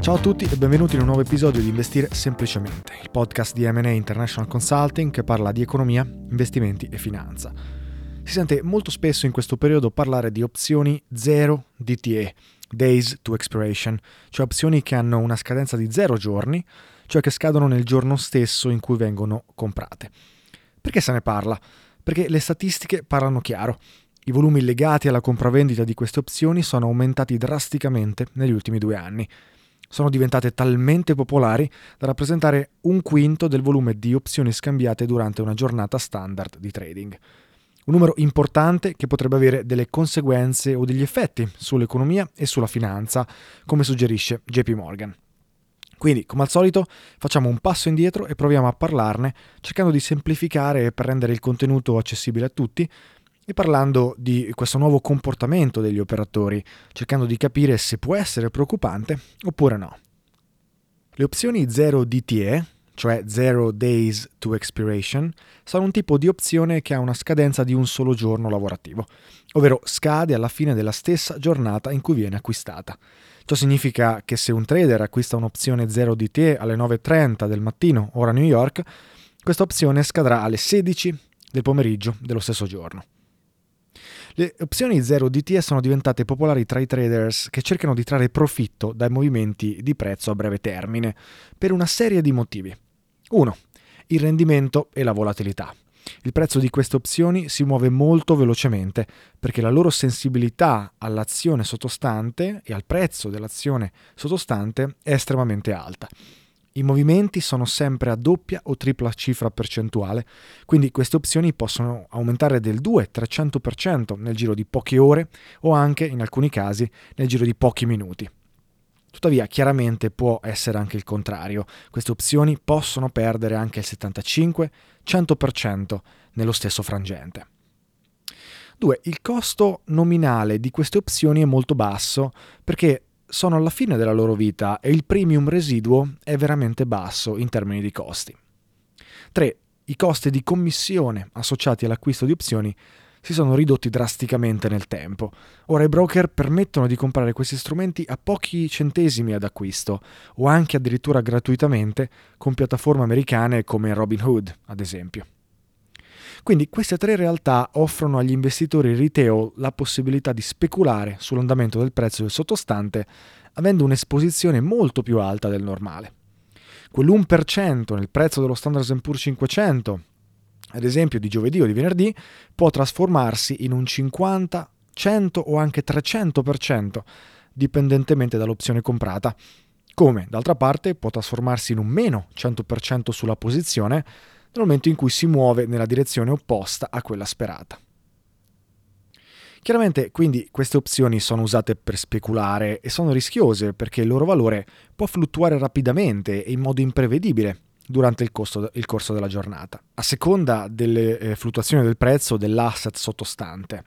Ciao a tutti e benvenuti in un nuovo episodio di Investire Semplicemente, il podcast di M&A International Consulting che parla di economia, investimenti e finanza. Si sente molto spesso in questo periodo parlare di opzioni 0 DTE, Days to Expiration, cioè opzioni che hanno una scadenza di 0 giorni, cioè che scadono nel giorno stesso in cui vengono comprate. Perché se ne parla? Perché le statistiche parlano chiaro. I volumi legati alla compravendita di queste opzioni sono aumentati drasticamente negli ultimi due anni sono diventate talmente popolari da rappresentare un quinto del volume di opzioni scambiate durante una giornata standard di trading. Un numero importante che potrebbe avere delle conseguenze o degli effetti sull'economia e sulla finanza, come suggerisce JP Morgan. Quindi, come al solito, facciamo un passo indietro e proviamo a parlarne, cercando di semplificare per rendere il contenuto accessibile a tutti, e parlando di questo nuovo comportamento degli operatori, cercando di capire se può essere preoccupante oppure no. Le opzioni 0 DTE, cioè 0 Days to Expiration, sono un tipo di opzione che ha una scadenza di un solo giorno lavorativo, ovvero scade alla fine della stessa giornata in cui viene acquistata. Ciò significa che se un trader acquista un'opzione 0 DTE alle 9.30 del mattino, ora New York, questa opzione scadrà alle 16 del pomeriggio dello stesso giorno. Le opzioni 0 DTE sono diventate popolari tra i traders che cercano di trarre profitto dai movimenti di prezzo a breve termine, per una serie di motivi. 1. Il rendimento e la volatilità. Il prezzo di queste opzioni si muove molto velocemente perché la loro sensibilità all'azione sottostante e al prezzo dell'azione sottostante è estremamente alta. I movimenti sono sempre a doppia o tripla cifra percentuale, quindi queste opzioni possono aumentare del 2-300% nel giro di poche ore o anche, in alcuni casi, nel giro di pochi minuti. Tuttavia, chiaramente può essere anche il contrario. Queste opzioni possono perdere anche il 75-100% nello stesso frangente. 2. Il costo nominale di queste opzioni è molto basso perché sono alla fine della loro vita e il premium residuo è veramente basso in termini di costi. 3. I costi di commissione associati all'acquisto di opzioni si sono ridotti drasticamente nel tempo. Ora i broker permettono di comprare questi strumenti a pochi centesimi ad acquisto o anche addirittura gratuitamente con piattaforme americane come Robinhood, ad esempio. Quindi queste tre realtà offrono agli investitori retail la possibilità di speculare sull'andamento del prezzo del sottostante avendo un'esposizione molto più alta del normale. Quell'1% nel prezzo dello Standard Poor's 500 ad esempio di giovedì o di venerdì, può trasformarsi in un 50, 100 o anche 300%, dipendentemente dall'opzione comprata. Come, d'altra parte, può trasformarsi in un meno 100% sulla posizione nel momento in cui si muove nella direzione opposta a quella sperata. Chiaramente quindi queste opzioni sono usate per speculare e sono rischiose perché il loro valore può fluttuare rapidamente e in modo imprevedibile durante il, costo, il corso della giornata, a seconda delle eh, fluttuazioni del prezzo dell'asset sottostante.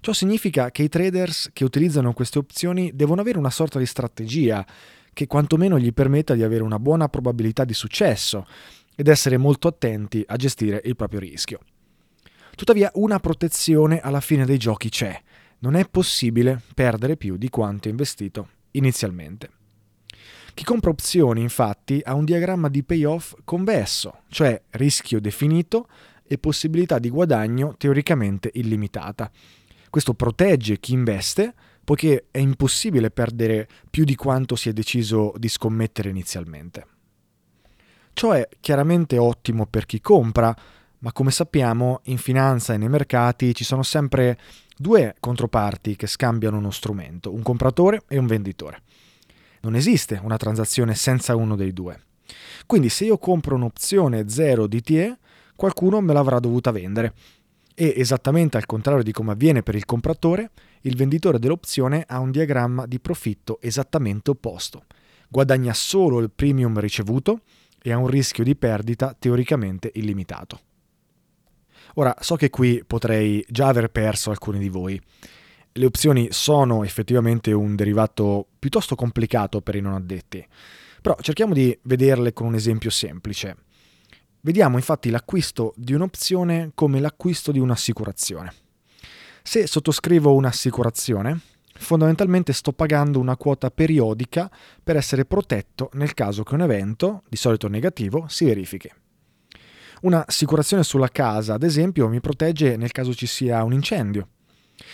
Ciò significa che i traders che utilizzano queste opzioni devono avere una sorta di strategia che quantomeno gli permetta di avere una buona probabilità di successo ed essere molto attenti a gestire il proprio rischio. Tuttavia una protezione alla fine dei giochi c'è, non è possibile perdere più di quanto investito inizialmente. Chi compra opzioni, infatti, ha un diagramma di payoff convesso, cioè rischio definito e possibilità di guadagno teoricamente illimitata. Questo protegge chi investe, poiché è impossibile perdere più di quanto si è deciso di scommettere inizialmente. Ciò è chiaramente ottimo per chi compra, ma come sappiamo in finanza e nei mercati ci sono sempre due controparti che scambiano uno strumento, un compratore e un venditore. Non esiste una transazione senza uno dei due. Quindi se io compro un'opzione 0 DTE, qualcuno me l'avrà dovuta vendere. E esattamente al contrario di come avviene per il compratore, il venditore dell'opzione ha un diagramma di profitto esattamente opposto. Guadagna solo il premium ricevuto e ha un rischio di perdita teoricamente illimitato. Ora, so che qui potrei già aver perso alcuni di voi, le opzioni sono effettivamente un derivato piuttosto complicato per i non addetti, però cerchiamo di vederle con un esempio semplice. Vediamo infatti l'acquisto di un'opzione come l'acquisto di un'assicurazione. Se sottoscrivo un'assicurazione, fondamentalmente sto pagando una quota periodica per essere protetto nel caso che un evento, di solito negativo, si verifichi. Un'assicurazione sulla casa, ad esempio, mi protegge nel caso ci sia un incendio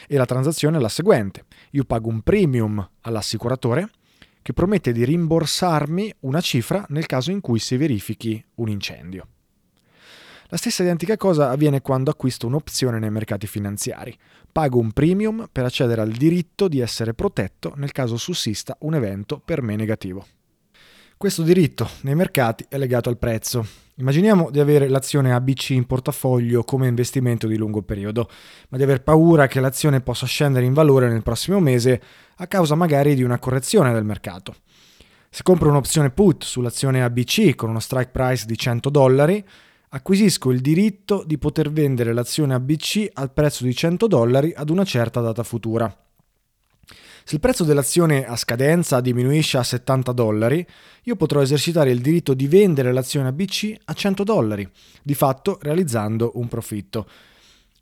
e la transazione è la seguente. Io pago un premium all'assicuratore che promette di rimborsarmi una cifra nel caso in cui si verifichi un incendio. La stessa identica cosa avviene quando acquisto un'opzione nei mercati finanziari. Pago un premium per accedere al diritto di essere protetto nel caso sussista un evento per me negativo. Questo diritto nei mercati è legato al prezzo Immaginiamo di avere l'azione ABC in portafoglio come investimento di lungo periodo, ma di aver paura che l'azione possa scendere in valore nel prossimo mese a causa magari di una correzione del mercato. Se compro un'opzione put sull'azione ABC con uno strike price di 100 dollari, acquisisco il diritto di poter vendere l'azione ABC al prezzo di 100 dollari ad una certa data futura. Se il prezzo dell'azione a scadenza diminuisce a 70 dollari, io potrò esercitare il diritto di vendere l'azione ABC a 100 dollari, di fatto realizzando un profitto.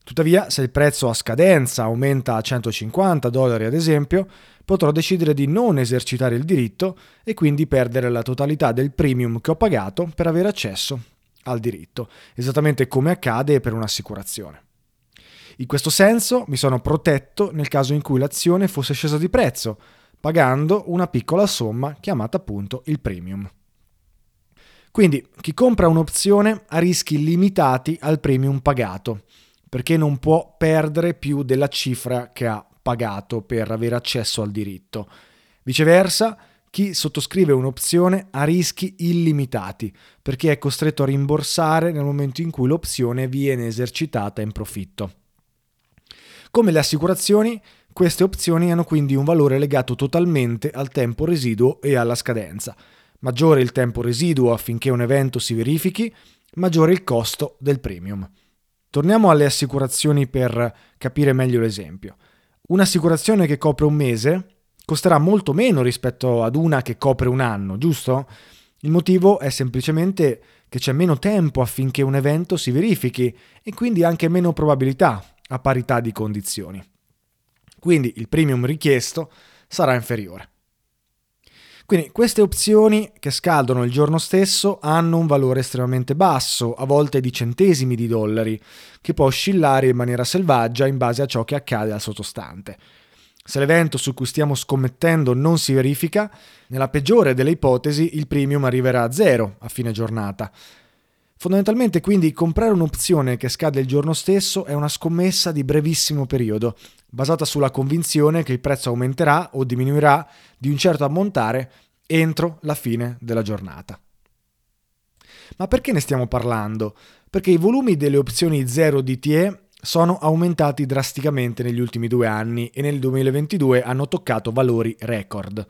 Tuttavia, se il prezzo a scadenza aumenta a 150 dollari ad esempio, potrò decidere di non esercitare il diritto e quindi perdere la totalità del premium che ho pagato per avere accesso al diritto, esattamente come accade per un'assicurazione. In questo senso mi sono protetto nel caso in cui l'azione fosse scesa di prezzo, pagando una piccola somma chiamata appunto il premium. Quindi chi compra un'opzione ha rischi limitati al premium pagato, perché non può perdere più della cifra che ha pagato per avere accesso al diritto. Viceversa, chi sottoscrive un'opzione ha rischi illimitati, perché è costretto a rimborsare nel momento in cui l'opzione viene esercitata in profitto. Come le assicurazioni, queste opzioni hanno quindi un valore legato totalmente al tempo residuo e alla scadenza. Maggiore il tempo residuo affinché un evento si verifichi, maggiore il costo del premium. Torniamo alle assicurazioni per capire meglio l'esempio. Un'assicurazione che copre un mese costerà molto meno rispetto ad una che copre un anno, giusto? Il motivo è semplicemente che c'è meno tempo affinché un evento si verifichi e quindi anche meno probabilità a parità di condizioni. Quindi il premium richiesto sarà inferiore. Quindi queste opzioni che scadono il giorno stesso hanno un valore estremamente basso, a volte di centesimi di dollari, che può oscillare in maniera selvaggia in base a ciò che accade al sottostante. Se l'evento su cui stiamo scommettendo non si verifica, nella peggiore delle ipotesi il premium arriverà a zero a fine giornata. Fondamentalmente quindi comprare un'opzione che scade il giorno stesso è una scommessa di brevissimo periodo, basata sulla convinzione che il prezzo aumenterà o diminuirà di un certo ammontare entro la fine della giornata. Ma perché ne stiamo parlando? Perché i volumi delle opzioni 0 DTE sono aumentati drasticamente negli ultimi due anni e nel 2022 hanno toccato valori record.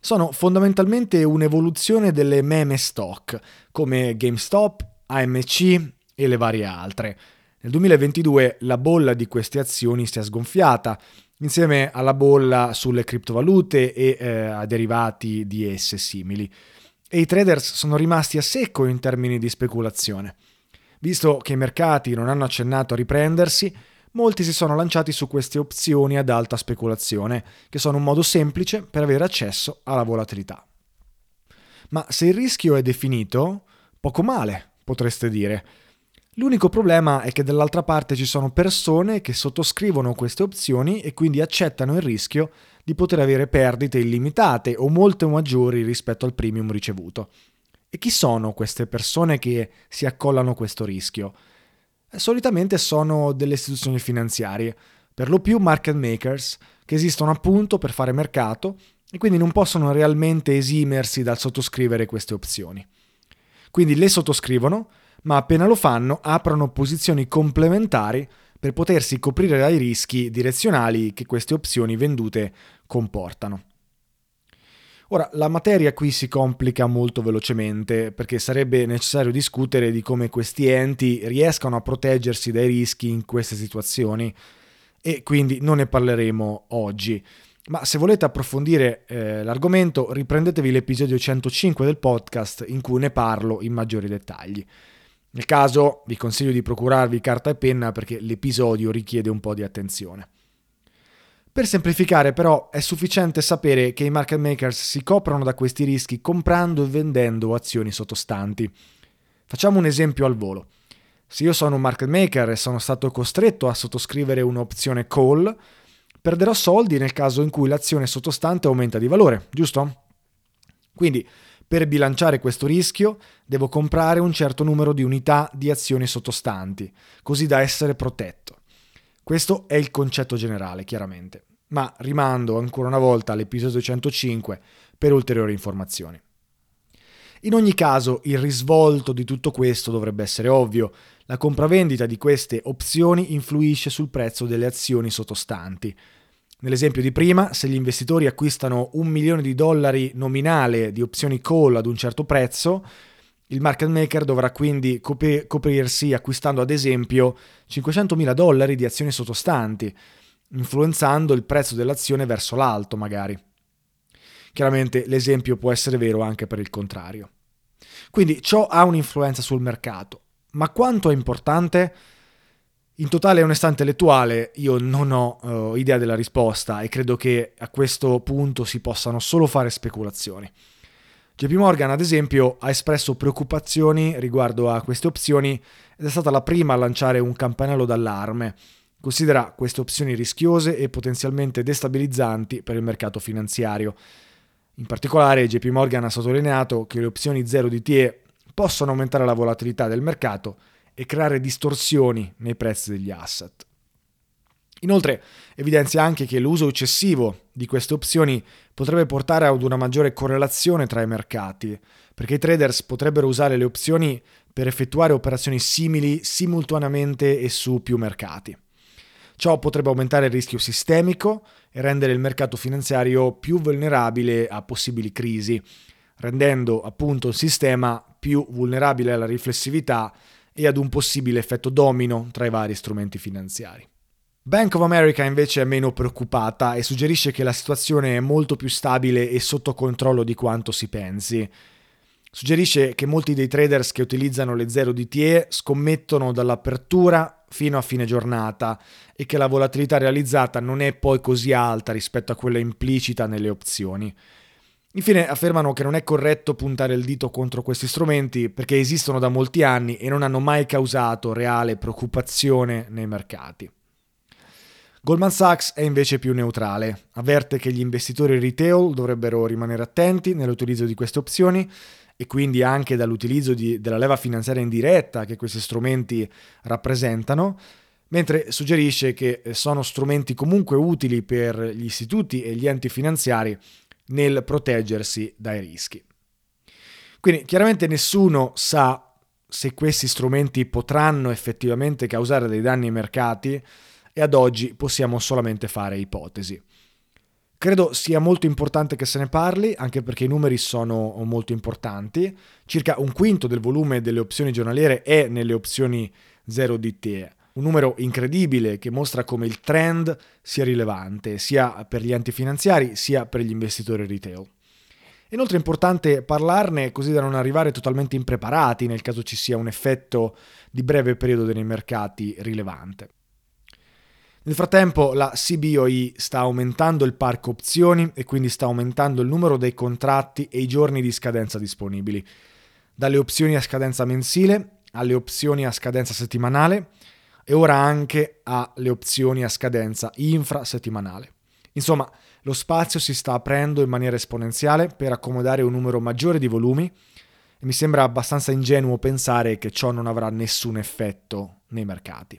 Sono fondamentalmente un'evoluzione delle meme stock, come GameStop, AMC e le varie altre. Nel 2022 la bolla di queste azioni si è sgonfiata, insieme alla bolla sulle criptovalute e eh, a derivati di esse simili. E i traders sono rimasti a secco in termini di speculazione. Visto che i mercati non hanno accennato a riprendersi, molti si sono lanciati su queste opzioni ad alta speculazione, che sono un modo semplice per avere accesso alla volatilità. Ma se il rischio è definito, poco male, potreste dire. L'unico problema è che dall'altra parte ci sono persone che sottoscrivono queste opzioni e quindi accettano il rischio di poter avere perdite illimitate o molte maggiori rispetto al premium ricevuto. E chi sono queste persone che si accollano questo rischio? Eh, solitamente sono delle istituzioni finanziarie, per lo più market makers, che esistono appunto per fare mercato e quindi non possono realmente esimersi dal sottoscrivere queste opzioni. Quindi le sottoscrivono, ma appena lo fanno aprono posizioni complementari per potersi coprire dai rischi direzionali che queste opzioni vendute comportano. Ora, la materia qui si complica molto velocemente perché sarebbe necessario discutere di come questi enti riescano a proteggersi dai rischi in queste situazioni e quindi non ne parleremo oggi. Ma se volete approfondire eh, l'argomento, riprendetevi l'episodio 105 del podcast in cui ne parlo in maggiori dettagli. Nel caso vi consiglio di procurarvi carta e penna perché l'episodio richiede un po' di attenzione. Per semplificare però è sufficiente sapere che i market makers si coprono da questi rischi comprando e vendendo azioni sottostanti. Facciamo un esempio al volo. Se io sono un market maker e sono stato costretto a sottoscrivere un'opzione call, perderò soldi nel caso in cui l'azione sottostante aumenta di valore, giusto? Quindi per bilanciare questo rischio devo comprare un certo numero di unità di azioni sottostanti, così da essere protetto. Questo è il concetto generale, chiaramente, ma rimando ancora una volta all'episodio 105 per ulteriori informazioni. In ogni caso, il risvolto di tutto questo dovrebbe essere ovvio. La compravendita di queste opzioni influisce sul prezzo delle azioni sottostanti, Nell'esempio di prima, se gli investitori acquistano un milione di dollari nominale di opzioni call ad un certo prezzo, il market maker dovrà quindi cop- coprirsi acquistando ad esempio 500.000 dollari di azioni sottostanti, influenzando il prezzo dell'azione verso l'alto magari. Chiaramente l'esempio può essere vero anche per il contrario. Quindi ciò ha un'influenza sul mercato, ma quanto è importante? In totale onestà intellettuale io non ho uh, idea della risposta e credo che a questo punto si possano solo fare speculazioni. JP Morgan, ad esempio, ha espresso preoccupazioni riguardo a queste opzioni ed è stata la prima a lanciare un campanello d'allarme. Considera queste opzioni rischiose e potenzialmente destabilizzanti per il mercato finanziario. In particolare, JP Morgan ha sottolineato che le opzioni 0 DTE possono aumentare la volatilità del mercato e creare distorsioni nei prezzi degli asset. Inoltre evidenzia anche che l'uso eccessivo di queste opzioni potrebbe portare ad una maggiore correlazione tra i mercati, perché i traders potrebbero usare le opzioni per effettuare operazioni simili simultaneamente e su più mercati. Ciò potrebbe aumentare il rischio sistemico e rendere il mercato finanziario più vulnerabile a possibili crisi, rendendo appunto il sistema più vulnerabile alla riflessività e ad un possibile effetto domino tra i vari strumenti finanziari. Bank of America invece è meno preoccupata e suggerisce che la situazione è molto più stabile e sotto controllo di quanto si pensi. Suggerisce che molti dei traders che utilizzano le 0 DTE scommettono dall'apertura fino a fine giornata e che la volatilità realizzata non è poi così alta rispetto a quella implicita nelle opzioni. Infine affermano che non è corretto puntare il dito contro questi strumenti perché esistono da molti anni e non hanno mai causato reale preoccupazione nei mercati. Goldman Sachs è invece più neutrale, avverte che gli investitori retail dovrebbero rimanere attenti nell'utilizzo di queste opzioni e quindi anche dall'utilizzo di, della leva finanziaria indiretta che questi strumenti rappresentano, mentre suggerisce che sono strumenti comunque utili per gli istituti e gli enti finanziari nel proteggersi dai rischi. Quindi chiaramente nessuno sa se questi strumenti potranno effettivamente causare dei danni ai mercati, e ad oggi possiamo solamente fare ipotesi. Credo sia molto importante che se ne parli, anche perché i numeri sono molto importanti. Circa un quinto del volume delle opzioni giornaliere è nelle opzioni 0 DTE. Un numero incredibile che mostra come il trend sia rilevante, sia per gli enti finanziari sia per gli investitori retail. Inoltre è importante parlarne così da non arrivare totalmente impreparati nel caso ci sia un effetto di breve periodo nei mercati rilevante. Nel frattempo la CBOE sta aumentando il parco opzioni e quindi sta aumentando il numero dei contratti e i giorni di scadenza disponibili, dalle opzioni a scadenza mensile alle opzioni a scadenza settimanale e ora anche alle opzioni a scadenza infrasettimanale. Insomma, lo spazio si sta aprendo in maniera esponenziale per accomodare un numero maggiore di volumi e mi sembra abbastanza ingenuo pensare che ciò non avrà nessun effetto nei mercati.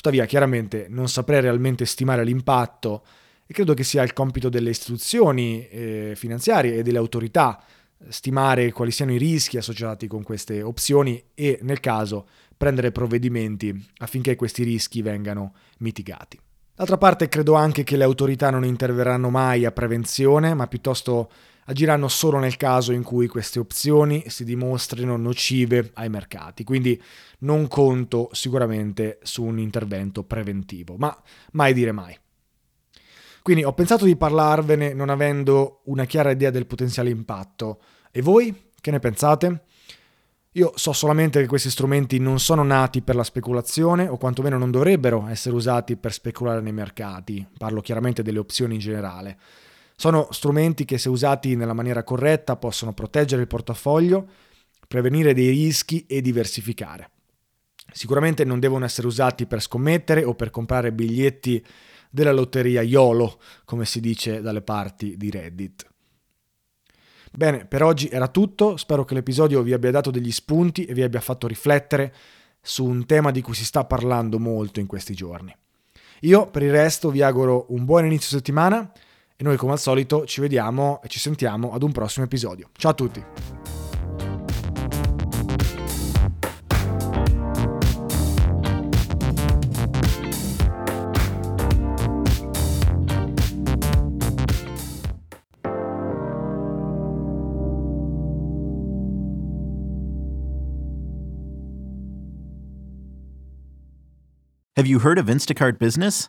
Tuttavia, chiaramente non saprei realmente stimare l'impatto e credo che sia il compito delle istituzioni eh, finanziarie e delle autorità eh, stimare quali siano i rischi associati con queste opzioni e, nel caso, prendere provvedimenti affinché questi rischi vengano mitigati. D'altra parte, credo anche che le autorità non interverranno mai a prevenzione, ma piuttosto agiranno solo nel caso in cui queste opzioni si dimostrino nocive ai mercati. Quindi non conto sicuramente su un intervento preventivo, ma mai dire mai. Quindi ho pensato di parlarvene non avendo una chiara idea del potenziale impatto. E voi che ne pensate? Io so solamente che questi strumenti non sono nati per la speculazione o quantomeno non dovrebbero essere usati per speculare nei mercati, parlo chiaramente delle opzioni in generale. Sono strumenti che se usati nella maniera corretta possono proteggere il portafoglio, prevenire dei rischi e diversificare. Sicuramente non devono essere usati per scommettere o per comprare biglietti della lotteria YOLO, come si dice dalle parti di Reddit. Bene, per oggi era tutto, spero che l'episodio vi abbia dato degli spunti e vi abbia fatto riflettere su un tema di cui si sta parlando molto in questi giorni. Io per il resto vi auguro un buon inizio settimana e noi come al solito ci vediamo e ci sentiamo ad un prossimo episodio. Ciao a tutti! Have you heard of Instacart Business?